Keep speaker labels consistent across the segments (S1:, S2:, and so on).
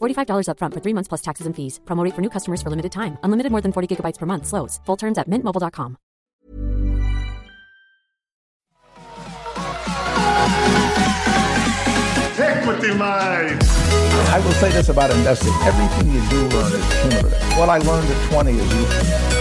S1: $45 upfront for three months plus taxes and fees. Promo rate for new customers for limited time. Unlimited more than 40 gigabytes per month. Slows. Full terms at mintmobile.com.
S2: Equity Mates.
S3: I will say this about investing. Everything you do learn is cumulative. What I learned at 20 is useful.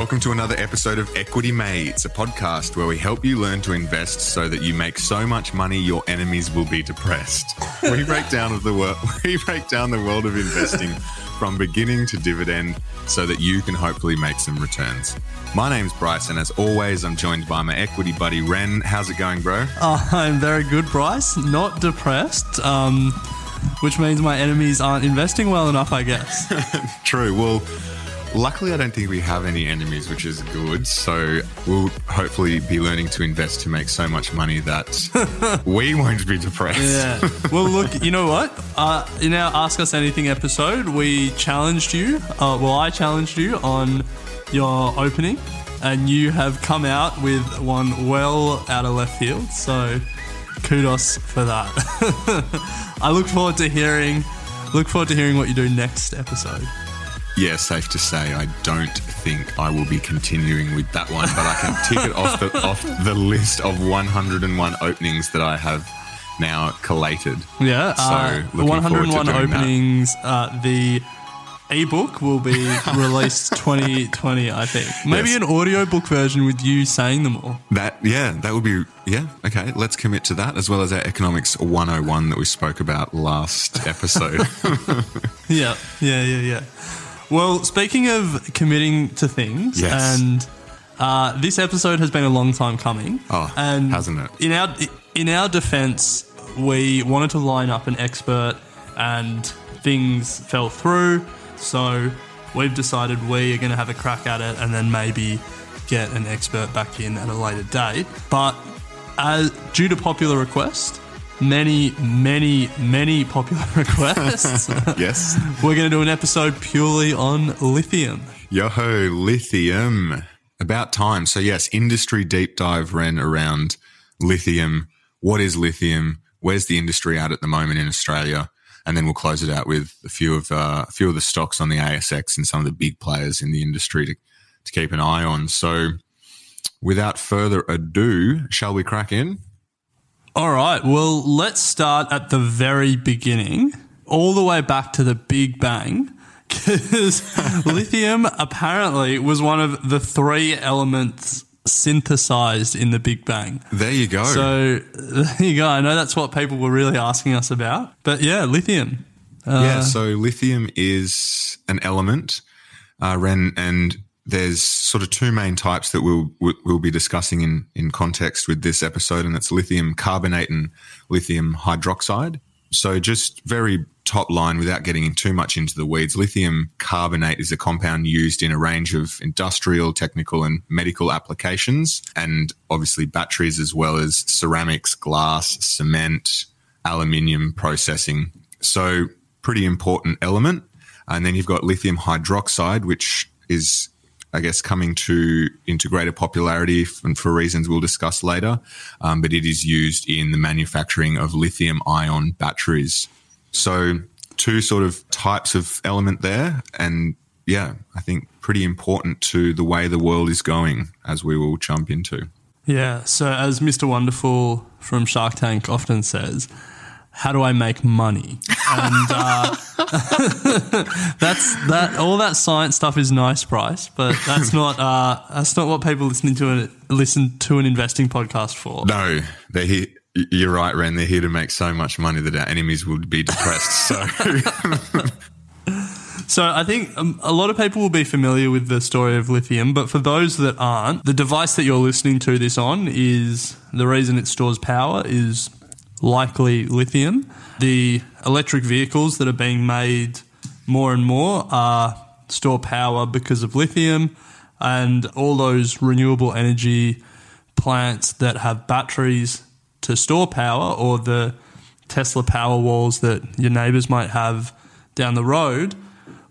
S4: Welcome to another episode of Equity Mates, a podcast where we help you learn to invest so that you make so much money your enemies will be depressed. We break down of the world we break down the world of investing from beginning to dividend so that you can hopefully make some returns. My name's Bryce, and as always, I'm joined by my equity buddy Ren. How's it going, bro?
S5: Oh, I'm very good, Bryce. Not depressed, um, which means my enemies aren't investing well enough, I guess.
S4: True. Well, luckily, I don't think we have any enemies, which is good. So we'll hopefully be learning to invest to make so much money that we won't be depressed.
S5: Yeah. Well, look, you know what? Uh, in our Ask Us Anything episode, we challenged you. Uh, well, I challenged you on your opening, and you have come out with one well out of left field. So kudos for that. I look forward to hearing. Look forward to hearing what you do next episode.
S4: Yeah, safe to say, I don't think I will be continuing with that one, but I can tick it off the off the list of 101 openings that I have now collated.
S5: Yeah,
S4: So,
S5: uh,
S4: looking forward to
S5: 101 openings. Uh, the ebook will be released 2020, I think. Maybe
S4: Yes.
S5: an audiobook version with you saying them all.
S4: That yeah, that would be yeah. Okay, let's commit to that as well as our economics 101 that we spoke about last episode.
S5: Yeah, yeah, yeah, yeah. Well, speaking of committing to things,
S4: Yes.
S5: and uh, this episode has been a long time coming.
S4: Oh,
S5: and
S4: hasn't it?
S5: In our in our defense, we wanted to line up an expert, and things fell through. So we've decided we are going to have a crack at it, and then maybe get an expert back in at a later date. But as due to popular request, many, many, many popular requests.
S4: yes.
S5: We're going to do an episode purely on lithium.
S4: Yoho, lithium. About time. So yes, industry deep dive ran around lithium. What is lithium? Where's the industry at at the moment in Australia? And then we'll close it out with a few of uh, a few of the stocks on the ASX and some of the big players in the industry to, to keep an eye on. So, without further ado, shall we crack in?
S5: All right. Well, let's start at the very beginning, all the way back to the Big Bang, because lithium apparently was one of the three elements synthesized in the Big Bang.
S4: There you go.
S5: So there you go. I know that's what people were really asking us about. But yeah, lithium.
S4: yeah, so lithium is an element, uh, Ren, and there's sort of two main types that we'll we'll be discussing in in context with this episode, and it's lithium carbonate and lithium hydroxide. So just very top line, without getting in too much into the weeds, lithium carbonate is a compound used in a range of industrial, technical, and medical applications, and obviously batteries as well as ceramics, glass, cement, aluminium processing. So pretty important element. And then you've got lithium hydroxide, which is, I guess, coming to into greater popularity and for reasons we'll discuss later. Um, but it is used in the manufacturing of lithium ion batteries. So two sort of types of element there. And yeah, I think pretty important to the way the world is going, as we will jump into.
S5: Yeah. So as Mr. Wonderful from Shark Tank often says, how do I make money? And uh, that's that. All that science stuff is nice, Bryce, but that's not uh, that's not what people listening to an listen to an investing podcast for.
S4: No, they're here. You're right, Ren. They're here to make so much money that our enemies would be depressed. So
S5: So I think um, a lot of people will be familiar with the story of lithium, but for those that aren't, the device that you're listening to this on is the reason it stores power is likely lithium. The electric vehicles that are being made more and more are store power because of lithium, and all those renewable energy plants that have batteries to store power or the Tesla power walls that your neighbors might have down the road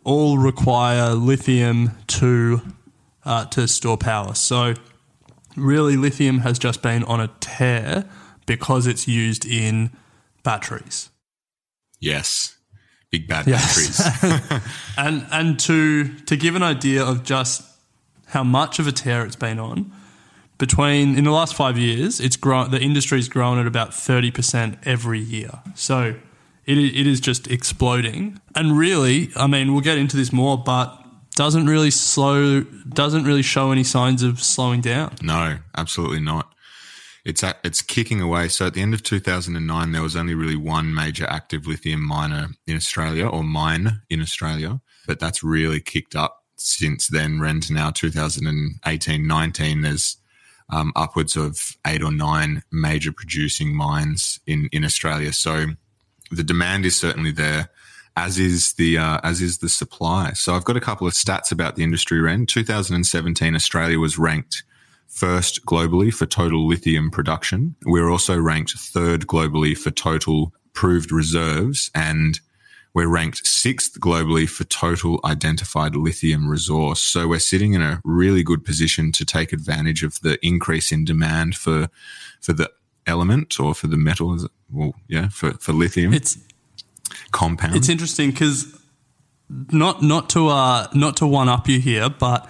S5: all require lithium to uh, to store power. So really lithium has just been on a tear because it's used in batteries.
S4: Yes. Big bad
S5: Yes.
S4: batteries.
S5: And and to to give an idea of just how much of a tear it's been on, between in the last five years, it's grown. The industry's grown at about thirty percent every year. So it it is just exploding. And really, I mean, we'll get into this more, but doesn't really slow. Doesn't really show any signs of slowing down.
S4: No, absolutely not. It's at, it's kicking away. So at the end of 2009, there was only really one major active lithium miner in Australia or mine in Australia, but that's really kicked up since then. Ren to now 2018, 19. There's um, upwards of eight or nine major producing mines in in Australia. So the demand is certainly there. As is the uh, as is the supply. So I've got a couple of stats about the industry. Ren, 2017, Australia was ranked first globally for total lithium production. We're also ranked third globally for total proved reserves, and we're ranked sixth globally for total identified lithium resource. So we're sitting in a really good position to take advantage of the increase in demand for for the element or for the metal. Well, yeah, for for lithium
S5: It's
S4: compound.
S5: It's interesting because not not to uh, not to one up you here, but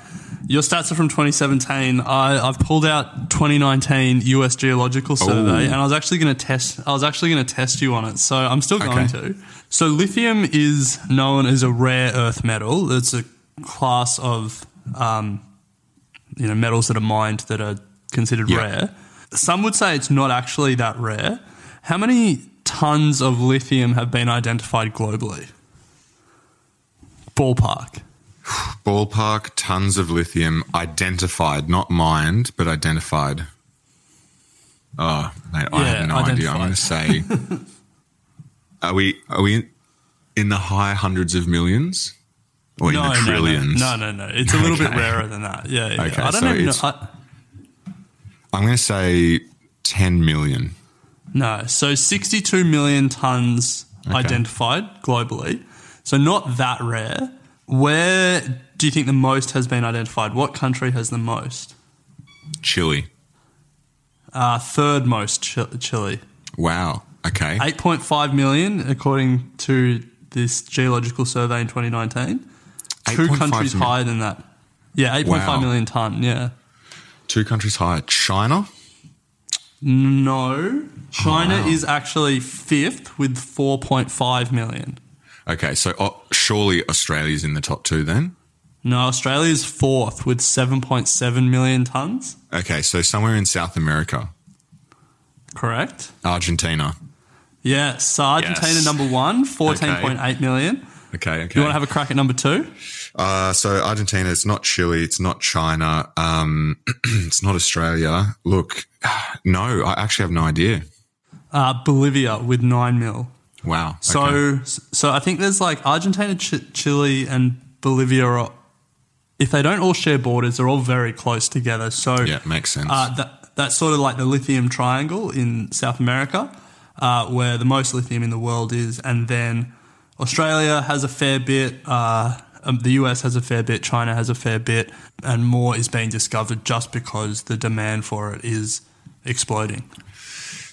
S5: your stats are from 2017. I, I've pulled out 2019 US Geological Survey, and I was actually going to test. I was actually going to test you on it, so I'm still going
S4: Okay.
S5: to. So lithium is known as a rare earth metal. It's a class of um, you know metals that are mined that are considered
S4: Yeah.
S5: rare. Some would say it's not actually that rare. How many tons of lithium have been identified globally? Ballpark.
S4: Ballpark tons of lithium identified, not mined, but identified. Oh, mate, I
S5: Yeah,
S4: have no idea. I'm going to say, are we are we in, in the high hundreds of millions or in the trillions?
S5: No, no, no, no. It's a little bit rarer than that. Yeah, yeah.
S4: Okay,
S5: I don't
S4: so
S5: even know. I,
S4: I'm going to say 10 million.
S5: no, so 62 million tons identified globally. So not that rare. Where do you think the most has been identified? What country has the most?
S4: Chile.
S5: Uh, third most, Chi- Chile.
S4: Wow. Okay.
S5: 8.5 million, according to this geological survey in 2019. Two countries higher than that. Yeah, 8.5
S4: Wow.
S5: million ton. Yeah.
S4: Two countries higher. China.
S5: No. China
S4: Wow.
S5: is actually fifth with 4.5 million.
S4: Okay, so oh, surely Australia's in the top two then.
S5: No, Australia's fourth with 7.7 million tons.
S4: Okay, so somewhere in South America,
S5: Correct.
S4: Argentina.
S5: Yeah, so Argentina
S4: Yes.
S5: number one, 14.8 million.
S4: Okay, okay.
S5: You want to have a crack at number two?
S4: Uh, so Argentina, it's not Chile, it's not China, um, it's not Australia. Look, no, I actually have no idea.
S5: Uh, Bolivia with 9 mil.
S4: Wow.
S5: So,
S4: okay.
S5: so I think there's like Argentina, Ch- Chile, and Bolivia are, if they don't all share borders, they're all very close together. So,
S4: yeah, makes sense.
S5: uh, that, that's sort of like the lithium triangle in South America, uh, where the most lithium in the world is. And then Australia has a fair bit, uh, um, the US has a fair bit, China has a fair bit, and more is being discovered just because the demand for it is exploding.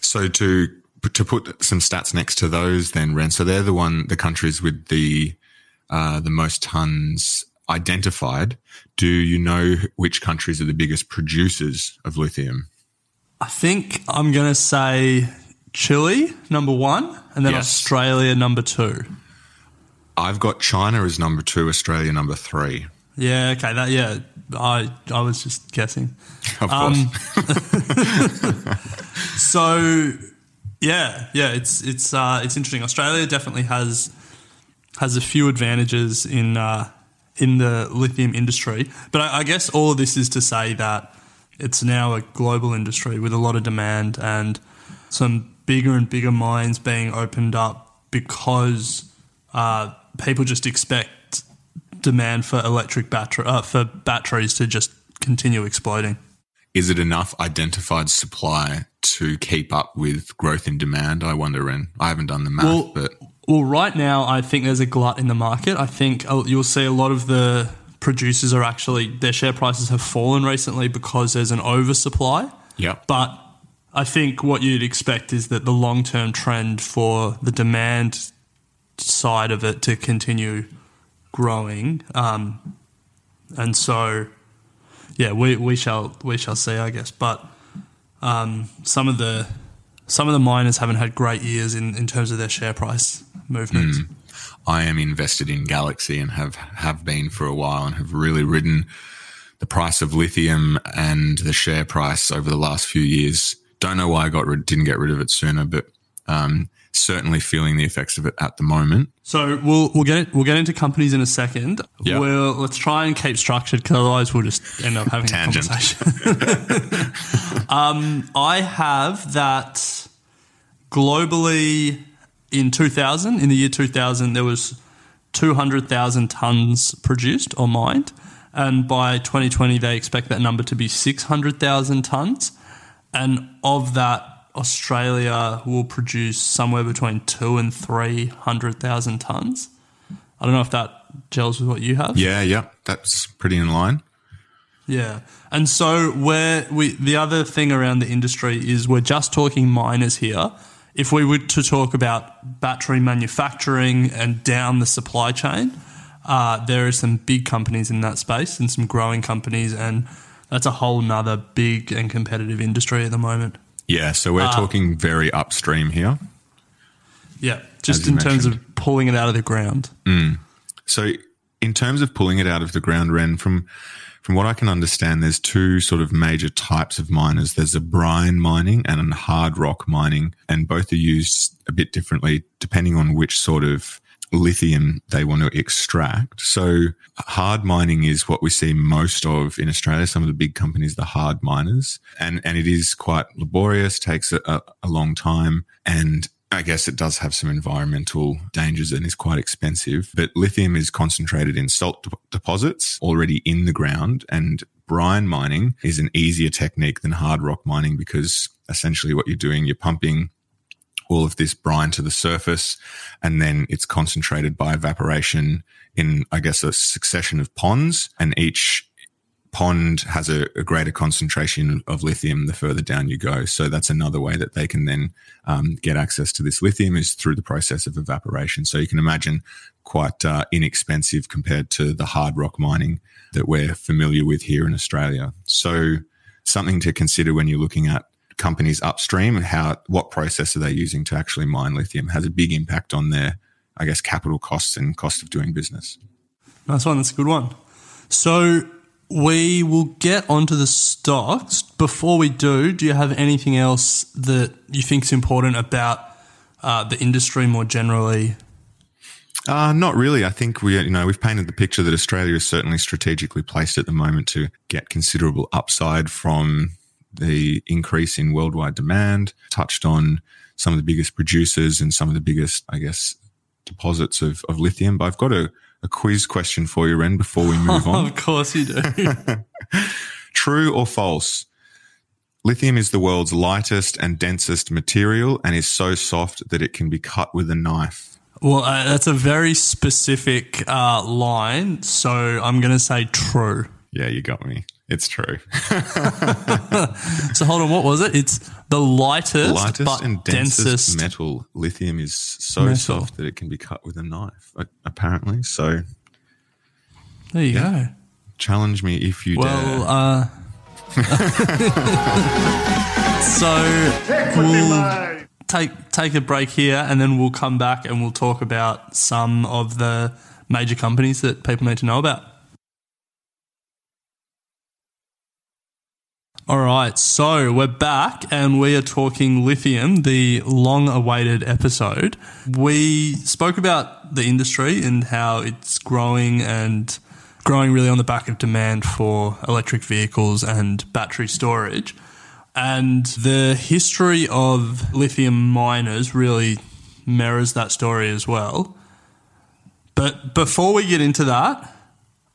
S4: So to to put some stats next to those, then Ren. So they're the one the countries with the uh, the most tons identified. Do you know which countries are the biggest producers of lithium?
S5: I think I'm going to say Chile, number one, and then
S4: Yes.
S5: Australia, number two.
S4: I've got China as number two, Australia number three.
S5: Yeah, okay, that yeah, I I was just guessing.
S4: Of
S5: Um,
S4: course.
S5: So yeah, yeah, it's it's uh, it's interesting. Australia definitely has has a few advantages in uh, in the lithium industry. But I, I guess all of this is to say that it's now a global industry with a lot of demand and some bigger and bigger mines being opened up because uh, people just expect demand for electric battery uh, for batteries to just continue exploding.
S4: Is it enough identified supply to keep up with growth in demand? I wonder, and I haven't done the math,
S5: Well,
S4: but
S5: Well, right now, I think there's a glut in the market. I think uh, you'll see a lot of the producers are actually, their share prices have fallen recently because there's an oversupply.
S4: yeah,
S5: But I think what you'd expect is that the long term trend for the demand side of it to continue growing. Um, and so, yeah, we, we shall we shall see, I guess. But um, some of the some of the miners haven't had great years in, in terms of their share price movements.
S4: I am invested in Galaxy and have have been for a while and have really ridden the price of lithium and the share price over the last few years. Don't know why I got rid, didn't get rid of it sooner, but um, certainly feeling the effects of it at the moment.
S5: So we'll we'll get we'll get into companies in a second.
S4: Yeah.
S5: We'll let's try and keep structured because otherwise we'll just end up having
S4: Tangent.
S5: a conversation. um, I have that globally in 2000, in the year 2000, there was 200,000 tons produced or mined, and by 2020 they expect that number to be 600,000 tons, and of that. Australia will produce somewhere between two and three hundred thousand tons. I don't know if that gels with what you have.
S4: Yeah, yeah, that's pretty in line.
S5: Yeah. And so where we the other thing around the industry is we're just talking miners here. If we were to talk about battery manufacturing and down the supply chain, uh, there are some big companies in that space and some growing companies, and that's a whole nother big and competitive industry at the moment.
S4: Yeah, so we're ah. talking very upstream here.
S5: Yeah, just in terms of pulling it out of the ground. Mm.
S4: So, in terms of pulling it out of the ground, Ren, from from what I can understand, there's two sort of major types of miners. There's a brine mining and a hard rock mining, and both are used a bit differently depending on which sort of lithium they want to extract. So, hard mining is what we see most of in Australia. Some of the big companies, the hard miners, and and it is quite laborious, takes a, a, long time, and I guess it does have some environmental dangers and is quite expensive. But lithium is concentrated in salt de- deposits already in the ground, and brine mining is an easier technique than hard rock mining because essentially what you're doing, you're pumping all of this brine to the surface and then it's concentrated by evaporation in, I guess, a succession of ponds and each pond has a, a greater concentration of lithium the further down you go. So that's another way that they can then um, get access to this lithium is through the process of evaporation. So you can imagine quite uh, inexpensive compared to the hard rock mining that we're familiar with here in Australia. So something to consider when you're looking at companies upstream and how what process are they using to actually mine lithium has a big impact on their I guess capital costs and cost of doing business.
S5: Nice one. That's a good one. So we will get onto the stocks. Before we do, do you have anything else that you think is important about uh, the industry more generally?
S4: Uh, not really. I think we, you know, we've painted the picture that Australia is certainly strategically placed at the moment to get considerable upside from the increase in worldwide demand. Touched on some of the biggest producers and some of the biggest, I guess, deposits of, of lithium. But I've got a, a quiz question for you, Ren, before we move on.
S5: of course you do.
S4: True or false? Lithium is the world's lightest and densest material and is so soft that it can be cut with a knife.
S5: well, uh, that's a very specific uh, line. So I'm going to say true.
S4: Yeah, you got me. It's true.
S5: So hold on. What was it? It's the lightest,
S4: lightest
S5: but
S4: and densest,
S5: densest.
S4: metal. Lithium is so
S5: Metal.
S4: soft that it can be cut with a knife, apparently. So
S5: there you go.
S4: challenge me if you
S5: Well,
S4: dare.
S5: uh, so we'll take take a break here, and then we'll come back and we'll talk about some of the major companies that people need to know about. All right, so we're back and we are talking lithium, the long awaited episode. We spoke about the industry and how it's growing and growing really on the back of demand for electric vehicles and battery storage. And the history of lithium miners really mirrors that story as well. But before we get into that,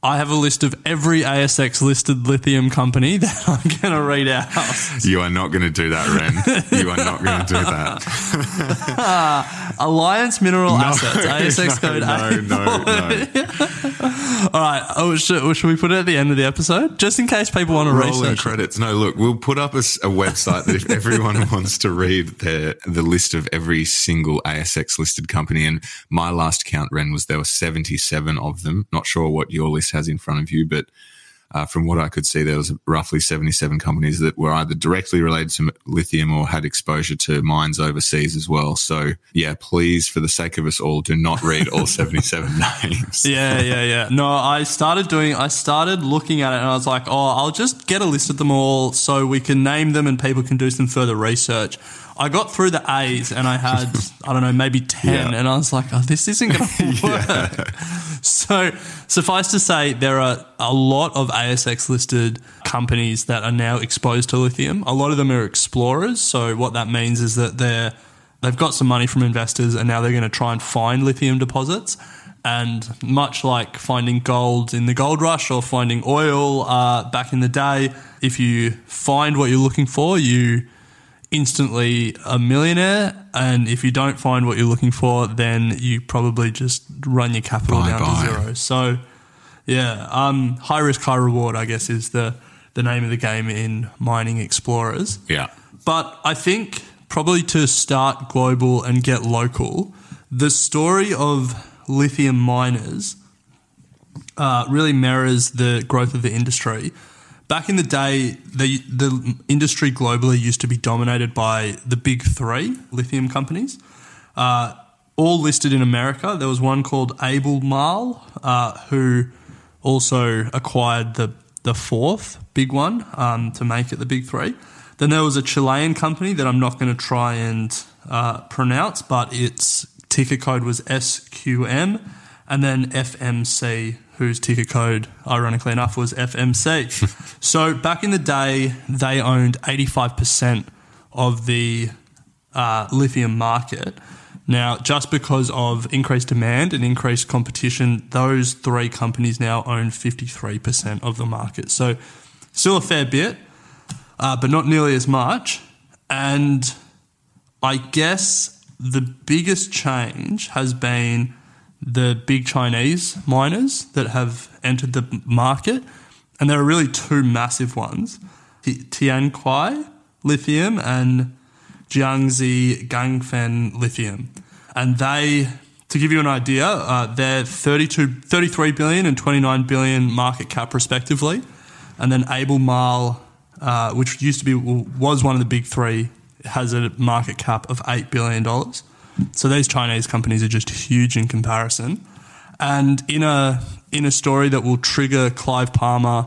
S5: I have a list of every ASX listed lithium company that I'm going to read out.
S4: You are not going to do that, Ren. you are not going to do that.
S5: Alliance Mineral Assets, ASX
S4: no,
S5: code
S4: no, no, no.
S5: All right, oh, should, oh, should we put it at the end of the episode? Just in case people want to
S4: Rolling
S5: research. it.
S4: credits. No, look, we'll put up a website that if everyone wants to read the the list of every single ASX listed company, and my last count, Ren, was there were seventy seven of them. Not sure what your list has in front of you, but uh, from what I could see, there was roughly seventy seven companies that were either directly related to lithium or had exposure to mines overseas as well. So, yeah, please, for the sake of us all, do not read all seventy seven names.
S5: Yeah, yeah, yeah. No, I started doing, I started looking at it and I was like, oh, I'll just get a list of them all so we can name them and people can do some further research. I got through the A's and I had, I don't know, maybe 10,
S4: Yeah.
S5: and I was like, oh, this isn't going to work. So, suffice to say, there are a lot of ASX listed companies that are now exposed to lithium. A lot of them are explorers. So, what that means is that they're they've got some money from investors and now they're going to try and find lithium deposits. And much like finding gold in the gold rush or finding oil uh, back in the day, if you find what you're looking for, you instantly a millionaire. And if you don't find what you're looking for, then you probably just run your capital down
S4: Bye-bye.
S5: to zero. So, yeah, um, high risk, high reward, I guess, is the, the name of the game in mining explorers.
S4: Yeah.
S5: But I think probably to start global and get local, the story of lithium miners uh, really mirrors the growth of the industry. Back in the day, the the industry globally used to be dominated by the big three lithium companies, uh, all listed in America. There was one called Albemarle, uh, who also acquired the the fourth big one um, to make it the big three. Then there was a Chilean company that I'm not going to try and uh, pronounce, but its ticker code was SQM, and then FMC, whose ticker code, ironically enough, was FMC. so back in the day, they owned 85% of the uh, lithium market. Now, just because of increased demand and increased competition, those three companies now own 53% of the market. So, still a fair bit, uh, but not nearly as much. And I guess the biggest change has been the big Chinese miners that have entered the market. And there are really two massive ones Ti- Tianqi Lithium and Jiangxi Ganfeng Lithium. And they, to give you an idea, uh, they're 32, 33 billion and 29 billion market cap respectively. And then Albemarle, uh, which used to be, was one of the big three, has a market cap of $8 billion. So these Chinese companies are just huge in comparison. And in a, in a story that will trigger Clive Palmer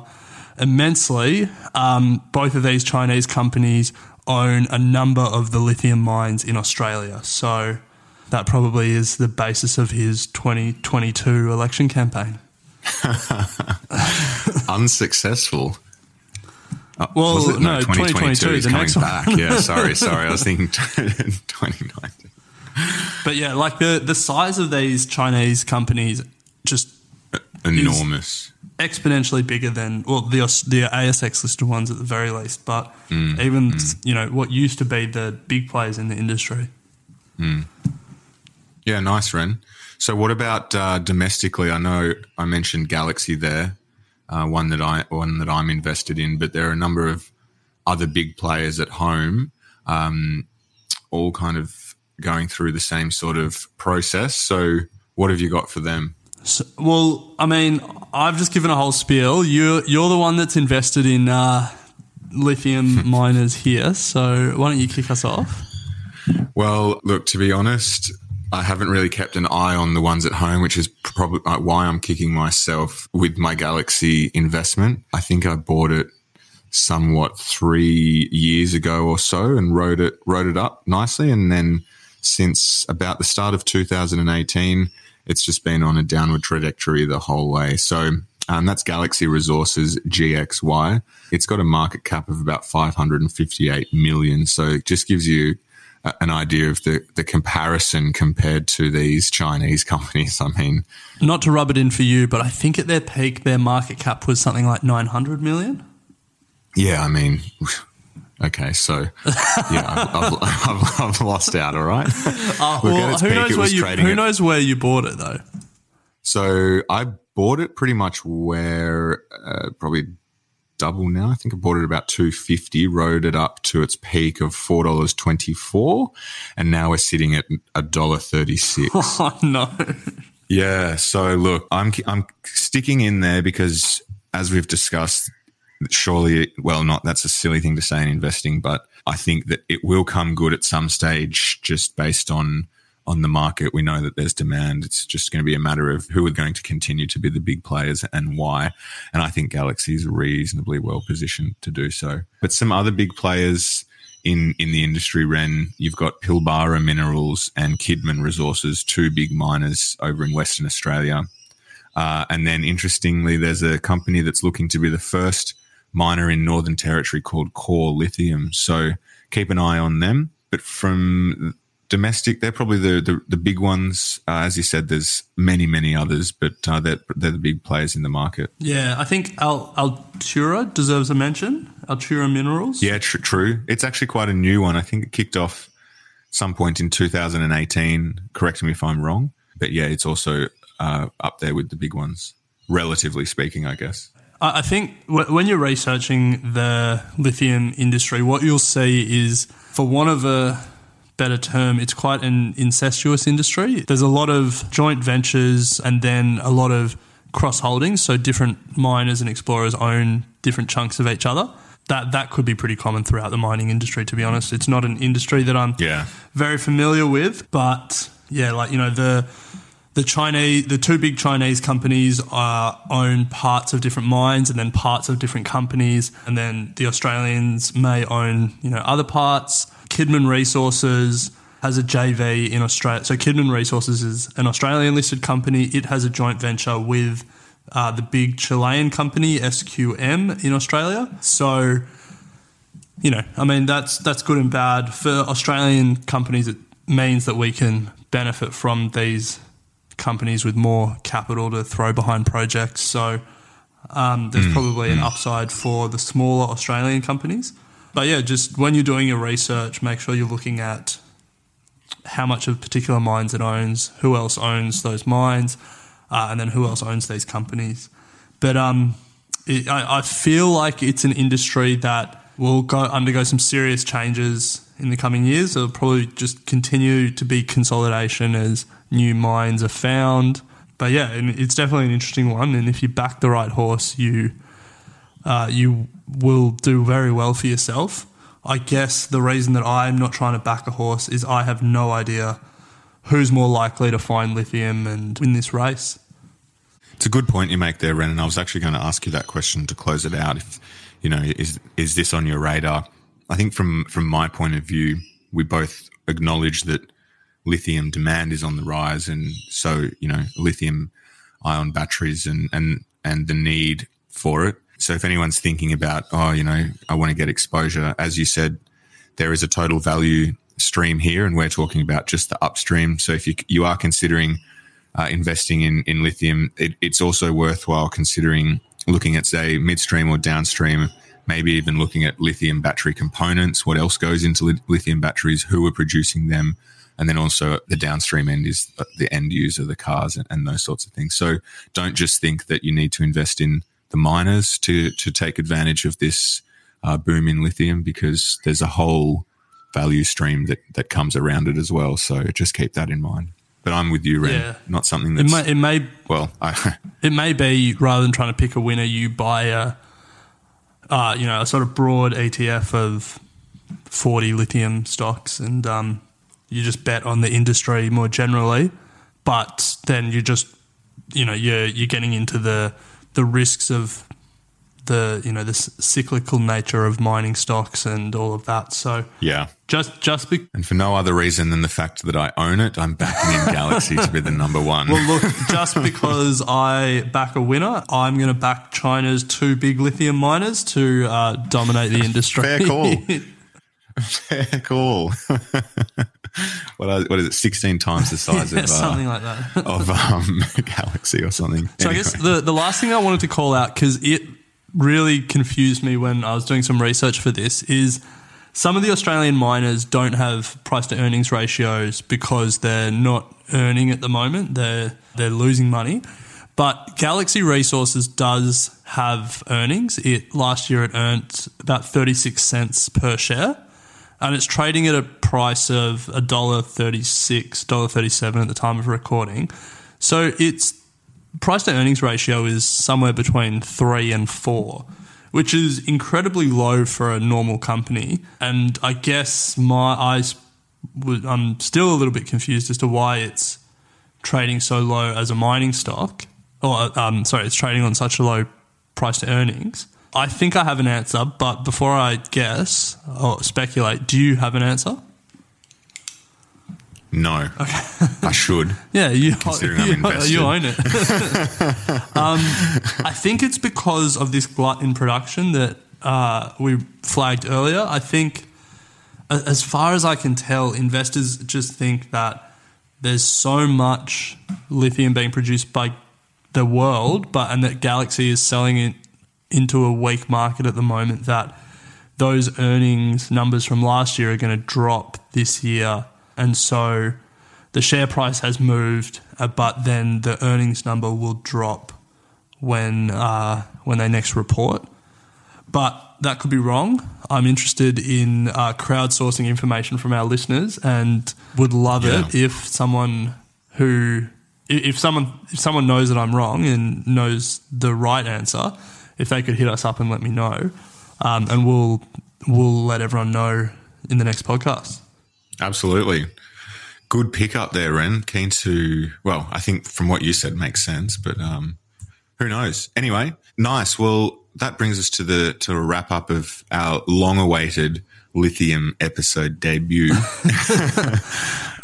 S5: immensely, um, both of these Chinese companies own a number of the lithium mines in Australia. So that probably is the basis of his 2022 election campaign.
S4: Unsuccessful. Uh,
S5: Well, no, 2022,
S4: is
S5: the
S4: coming
S5: next one.
S4: back. yeah, sorry, sorry. I was thinking 2019.
S5: But yeah, like the, the size of these Chinese companies just
S4: Enormous.
S5: exponentially bigger than well the the ASX listed ones at the very least, but
S4: Mm,
S5: even you know what used to be the big players in the industry.
S4: Yeah, nice, Ren. So, what about uh, domestically? I know I mentioned Galaxy there, uh, one that I one that I'm invested in, but there are a number of other big players at home, um, all kind of going through the same sort of process. So, what have you got for them?
S5: So, well, I mean, I've just given a whole spiel. You you're the one that's invested in uh, lithium miners here, so why don't you kick us off?
S4: Well, look, to be honest, I haven't really kept an eye on the ones at home, which is probably why I'm kicking myself with my Galaxy investment. I think I bought it somewhat three years ago or so and rode it rode it up nicely. And then since about the start of 2018, it's just been on a downward trajectory the whole way. So um, that's Galaxy Resources GXY. It's got a market cap of about 558 million. So it just gives you a, an idea of the, the comparison compared to these Chinese companies. I mean,
S5: Not to rub it in for you, but I think at their peak, their market cap was something like 900 million.
S4: yeah, I mean, okay. So yeah, I've, I've, I've, I've lost out. All right.
S5: Uh, well, who
S4: peak,
S5: knows where you who
S4: at-
S5: knows where you bought it though?
S4: So I bought it pretty much where uh, probably double now. I think I bought it about 250, rode it up to its peak of $4.24 and now we're sitting at a $1.36.
S5: Oh no.
S4: yeah, so look, I'm I'm sticking in there because as we've discussed surely well not that's a silly thing to say in investing, but I think that it will come good at some stage just based on on the market. We know that there's demand. It's just going to be a matter of who are going to continue to be the big players and why. And I think Galaxy is reasonably well positioned to do so. But some other big players in, in the industry, Ren, you've got Pilbara Minerals and Kidman Resources, two big miners over in Western Australia. Uh, and then interestingly, there's a company that's looking to be the first miner in Northern Territory called Core Lithium. So keep an eye on them. But from domestic, they're probably the, the, the big ones. Uh, as you said, there's many, many others, but uh, they're, they're the big players in the market.
S5: Yeah, I think Al- Altura deserves a mention. Altura Minerals.
S4: Yeah, tr- true. It's actually quite a new one. I think it kicked off some point in 2018. Correct me if I'm wrong. But yeah, it's also uh, up there with the big ones, relatively speaking, I guess.
S5: I think when you're researching the lithium industry, what you'll see is, for want of a better term, it's quite an incestuous industry. There's a lot of joint ventures and then a lot of cross holdings. So different miners and explorers own different chunks of each other. That that could be pretty common throughout the mining industry. To be honest, it's not an industry that I'm
S4: Yeah.
S5: very familiar with, but yeah, like you know the the Chinese, the two big Chinese companies uh, own parts of different mines and then parts of different companies, and then the Australians may own you know other parts. Kidman Resources has a JV in Australia. So Kidman Resources is an Australian listed company. It has a joint venture with uh, the big Chilean company SQM in Australia. So you know, I mean, that's that's good and bad for Australian companies. It means that we can benefit from these companies with more capital to throw behind projects. So um, there's probably an upside for the smaller Australian companies. But yeah, just when you're doing your research, make sure you're looking at how much of particular mines it owns, who else owns those mines, uh, and then who else owns these companies. But um, it, I, I feel like it's an industry that will go undergo some serious changes in the coming years. It'll probably just continue to be consolidation as new mines are found. But yeah, it's definitely an interesting one. And if you back the right horse, you uh, you will do very well for yourself. I guess the reason that I'm not trying to back a horse is I have no idea who's more likely to find lithium and win this race.
S4: It's a good point you make there, Ren. And I was actually going to ask you that question to close it out. If you know, is is this on your radar? I think from from my point of view, we both acknowledge that lithium demand is on the rise, and so you know, lithium ion batteries and and and the need for it. So if anyone's thinking about, oh, you know, I want to get exposure, as you said, there is a total value stream here, and we're talking about just the upstream. So if you you are considering uh, investing in in lithium, it, it's also worthwhile considering looking at say midstream or downstream. Maybe even looking at lithium battery components. What else goes into lithium batteries? Who are producing them? And then also the downstream end is the end user, the cars, and, and those sorts of things. So don't just think that you need to invest in the miners to to take advantage of this uh, boom in lithium because there's a whole value stream that that comes around it as well. So just keep that in mind. But I'm with you, Ren.
S5: Yeah.
S4: Not something
S5: It may, it may
S4: well. I,
S5: it may be rather than trying to pick a winner, you buy a, uh, you know, a sort of broad ETF of forty lithium stocks, and um, you just bet on the industry more generally. But then you just, you know, you're you're getting into the the risks of the you know the cyclical nature of mining stocks and all of that. So
S4: Yeah.
S5: just just be-
S4: And for no other reason than the fact that I own it, I'm backing in Galaxy to be the number one.
S5: well, look, just because I back a winner, I'm going to back China's two big lithium miners to uh, dominate the industry.
S4: Fair call. Fair call. what, are- what is it? 16 times the size
S5: Yeah,
S4: of, uh,
S5: something like that.
S4: of um, Galaxy or something.
S5: So I guess the, the last thing I wanted to call out because it really confused me when I was doing some research for this is some of the Australian miners don't have price to earnings ratios because they're not earning at the moment. They're they're losing money. But Galaxy Resources does have earnings. It last year it earned about 36 cents per share and it's trading at a price of $1.36, $1.37 at the time of recording. So its price to earnings ratio is somewhere between three and four, which is incredibly low for a normal company. And I guess my eyes, I'm still a little bit confused as to why it's trading so low as a mining stock, or um, sorry, it's trading on such a low price to earnings. I think I have an answer, but before I guess or speculate, do you have an answer?
S4: No. I should.
S5: Yeah, you,
S4: Considering I'm invested.
S5: you own it. um, I think it's because of this glut in production that uh, we flagged earlier. I think, as far as I can tell, investors just think that there's so much lithium being produced by the world, but and that Galaxy is selling it into a weak market at the moment. That those earnings numbers from last year are going to drop this year, and so the share price has moved, uh, but then the earnings number will drop when uh, when they next report. But that could be wrong. I'm interested in uh, crowdsourcing information from our listeners, and would love
S4: Yeah.
S5: it if someone who if someone if someone knows that I'm wrong and knows the right answer, if they could hit us up and let me know, um, and we'll we'll let everyone know in the next podcast.
S4: Absolutely. Good pickup there, Ren. Keen to, well, I think from what you said makes sense, but um, who knows? Anyway, nice. Well, that brings us to the to a wrap up of our long awaited lithium episode debut.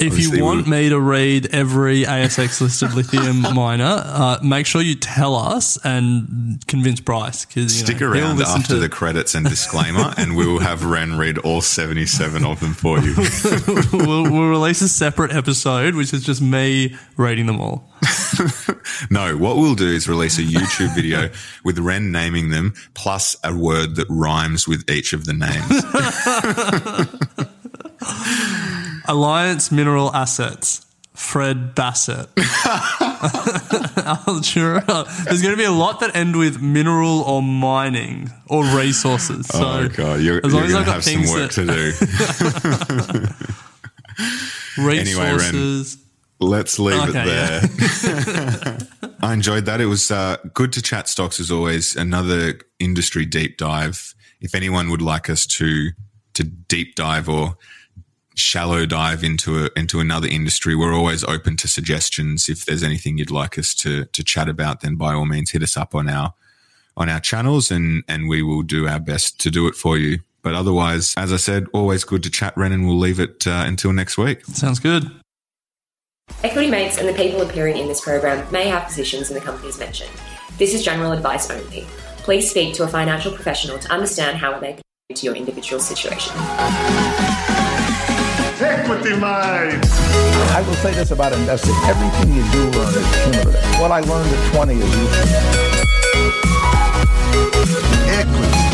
S5: If you want
S4: we'll-
S5: me to read every ASX listed lithium miner, uh, make sure you tell us and convince Bryce because
S4: Stick
S5: know,
S4: around after
S5: to-
S4: the credits and disclaimer, and we will have Ren read all 77 of them for you.
S5: we'll, we'll release a separate episode, which is just me reading them all.
S4: No, what we'll do is release a YouTube video with Ren naming them plus a word that rhymes with each of the names.
S5: Alliance Mineral Assets. Fred Bassett. There's going to be a lot that end with mineral or mining or resources. So
S4: oh god, you're,
S5: as
S4: you're
S5: long as
S4: going
S5: I've
S4: to
S5: got
S4: have some work
S5: that-
S4: to do. Anyway, Ren. Let's leave
S5: Okay,
S4: it there. I enjoyed that. It was uh, good to chat stocks as always. Another industry deep dive. If anyone would like us to to deep dive or shallow dive into a, into another industry, we're always open to suggestions. If there's anything you'd like us to to chat about, then by all means hit us up on our on our channels and and we will do our best to do it for you. But otherwise, as I said, always good to chat, Ren, and we'll leave it uh, until next week.
S5: Sounds good.
S6: Equity Mates and the people appearing in this program may have positions in the companies mentioned. This is general advice only. Please speak to a financial professional to understand how it may apply to your individual situation.
S2: Equity Mates.
S3: I will say this about investing. Everything you do learn is cumulative. What I learned at 20 is useful.
S2: Equity